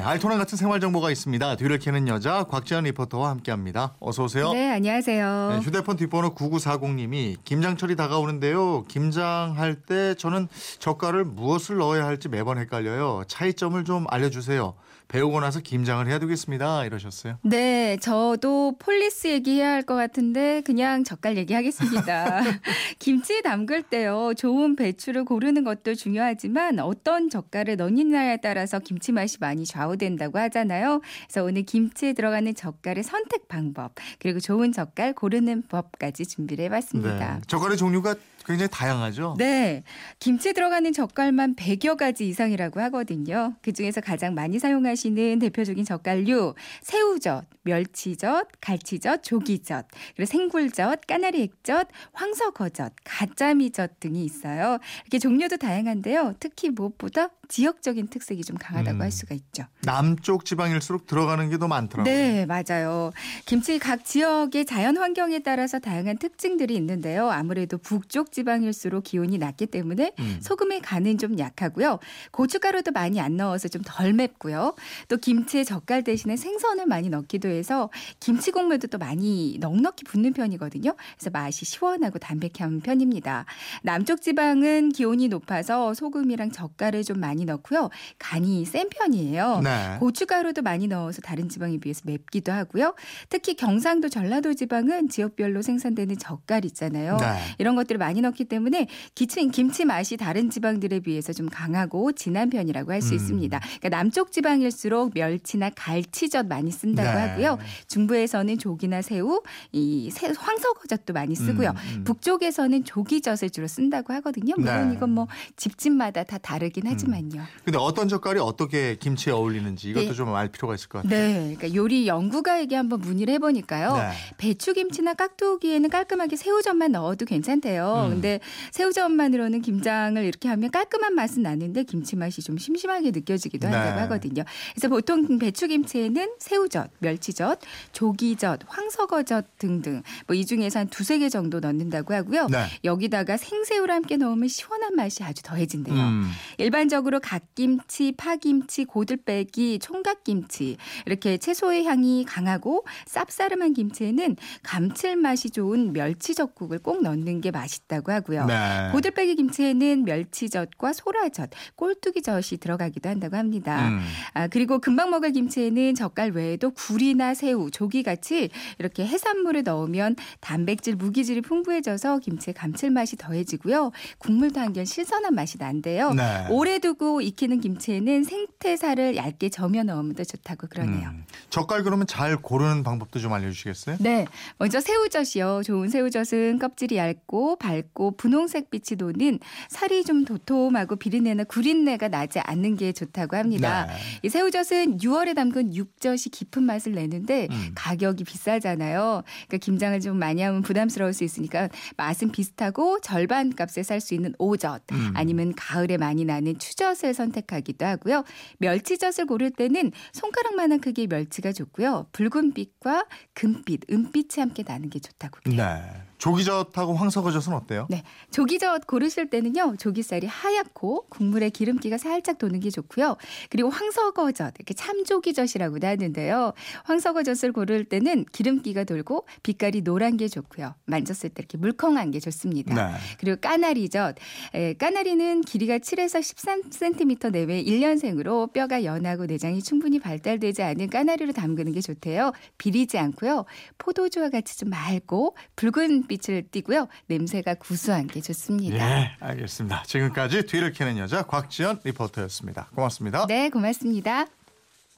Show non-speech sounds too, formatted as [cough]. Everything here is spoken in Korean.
네, 알토란 같은 생활 정보가 있습니다. 뒤를 캐는 여자 곽지연 리포터와 함께합니다. 어서 오세요. 네, 안녕하세요. 네, 휴대폰 뒷번호 9940님이 김장철이 다가오는데요. 김장할 때 저는 젓갈을 무엇을 넣어야 할지 매번 헷갈려요. 차이점을 좀 알려주세요. 배우고 나서 김장을 해야 되겠습니다. 이러셨어요. 네, 저도 폴리스 얘기해야 할 것 같은데 그냥 젓갈 얘기하겠습니다. [laughs] 김치 담글 때요. 좋은 배추를 고르는 것도 중요하지만 어떤 젓갈을 넣느냐에 따라서 김치 맛이 많이 좌우 된다고 하잖아요. 그래서 오늘 김치에 들어가는 젓갈의 선택 방법 그리고 좋은 젓갈 고르는 법까지 준비를 해봤습니다. 네, 젓갈의 종류가 굉장히 다양하죠. 네. 김치 들어가는 젓갈만 100여 가지 이상이라고 하거든요. 그중에서 가장 많이 사용하시는 대표적인 젓갈류 새우젓, 멸치젓, 갈치젓, 조기젓, 그리고 생굴젓, 까나리 액젓, 황석어젓, 가짜미젓 등이 있어요. 이렇게 종류도 다양한데요. 특히 무엇보다 지역적인 특색이 좀 강하다고 음. 할 수가 있죠. 남쪽 지방일수록 들어가는 게 더 많더라고요. 네, 맞아요. 김치 각 지역의 자연 환경에 따라서 다양한 특징들이 있는데요. 아무래도 북쪽 지방일수록 기온이 낮기 때문에 음. 소금의 간은 좀 약하고요. 고춧가루도 많이 안 넣어서 좀 덜 맵고요. 또 김치에 젓갈 대신에 생선을 많이 넣기도 해서 김치 국물도 또 많이 넉넉히 붙는 편이거든요. 그래서 맛이 시원하고 담백한 편입니다. 남쪽 지방은 기온이 높아서 소금이랑 젓갈을 좀 많이 넣고요. 간이 센 편이에요. 네. 고춧가루도 많이 넣어서 다른 지방에 비해서 맵기도 하고요. 특히 경상도, 전라도 지방은 지역별로 생산되는 젓갈 있잖아요. 네. 이런 것들을 많이 넣기 때문에 기침 김치 맛이 다른 지방들에 비해서 좀 강하고 진한 편이라고 할수 음. 있습니다. 그러니까 남쪽 지방일수록 멸치나 갈치젓 많이 쓴다고 네. 하고요. 중부에서는 조기나 새우, 이 새- 황석어젓도 많이 쓰고요. 음, 음. 북쪽에서는 조기젓을 주로 쓴다고 하거든요. 물론 네. 이건 뭐 집집마다 다 다르긴 하지만요. 근데 어떤 젓갈이 어떻게 김치에 어울리는지 이것도 네. 좀알 필요가 있을 것 같아요. 네, 그러니까 요리 연구가에게 한번 문의를 해보니까요. 네. 배추김치나 깍두기에는 깔끔하게 새우젓만 넣어도 괜찮대요. 음. 근데 새우젓만으로는 김장을 이렇게 하면 깔끔한 맛은 나는데 김치 맛이 좀 심심하게 느껴지기도 네. 한다고 하거든요. 그래서 보통 배추김치에는 새우젓, 멸치젓, 조기젓, 황석어젓 등등 뭐 이 중에서 한 두세 개 정도 넣는다고 하고요. 네. 여기다가 생새우를 함께 넣으면 시원한 맛이 아주 더해진대요. 음. 일반적으로 갓김치, 파김치, 고들빼기, 총각김치 이렇게 채소의 향이 강하고 쌉싸름한 김치에는 감칠맛이 좋은 멸치젓국을 꼭 넣는 게 맛있다고 하고요. 네. 고들빼기 김치에는 멸치젓과 소라젓, 꼴뚜기젓이 들어가기도 한다고 합니다. 음. 아, 그리고 금방 먹을 김치에는 젓갈 외에도 굴이나 새우, 조기 같이 이렇게 해산물을 넣으면 단백질, 무기질이 풍부해져서 김치의 감칠맛이 더해지고요. 국물도 한결 신선한 맛이 난데요. 네. 오래 두고 익히는 김치에는 생태살을 얇게 저며 넣으면 더 좋다고 그러네요. 음. 젓갈 그러면 잘 고르는 방법도 좀 알려주시겠어요? 네. 먼저 새우젓이요. 좋은 새우젓은 껍질이 얇고 밝고 분홍색 빛이 도는 살이 좀 도톰하고 비린내나 구린내가 나지 않는 게 좋다고 합니다. 네. 이 새우젓은 6월에 담근 육젓이 깊은 맛을 내는데 음. 가격이 비싸잖아요. 그러니까 김장을 좀 많이 하면 부담스러울 수 있으니까 맛은 비슷하고 절반 값에 살 수 있는 오젓 음. 아니면 가을에 많이 나는 추젓을 선택하기도 하고요. 멸치젓을 고를 때는 손가락만한 크기의 멸치가 좋고요. 붉은빛과 금빛, 은빛이 함께 나는 게 좋다고 그래요. 네. 조기젓하고 황석어젓은 어때요? 네. 조기젓 고르실 때는요. 조기살이 하얗고 국물에 기름기가 살짝 도는 게 좋고요. 그리고 황석어젓, 이렇게 참조기젓이라고도 하는데요. 황석어젓을 고를 때는 기름기가 돌고 빛깔이 노란 게 좋고요. 만졌을 때 이렇게 물컹한 게 좋습니다. 네. 그리고 까나리젓. 에, 까나리는 길이가 7에서 13cm 내외 1년생으로 뼈가 연하고 내장이 충분히 발달되지 않은 까나리로 담그는 게 좋대요. 비리지 않고요. 포도주와 같이 좀 맑고 붉은 빛을 띠고요. 냄새가 구수한 게 좋습니다. 예, 알겠습니다. 지금까지 뒤를 캐는 여자 곽지연 리포터였습니다. 고맙습니다. 네, 고맙습니다.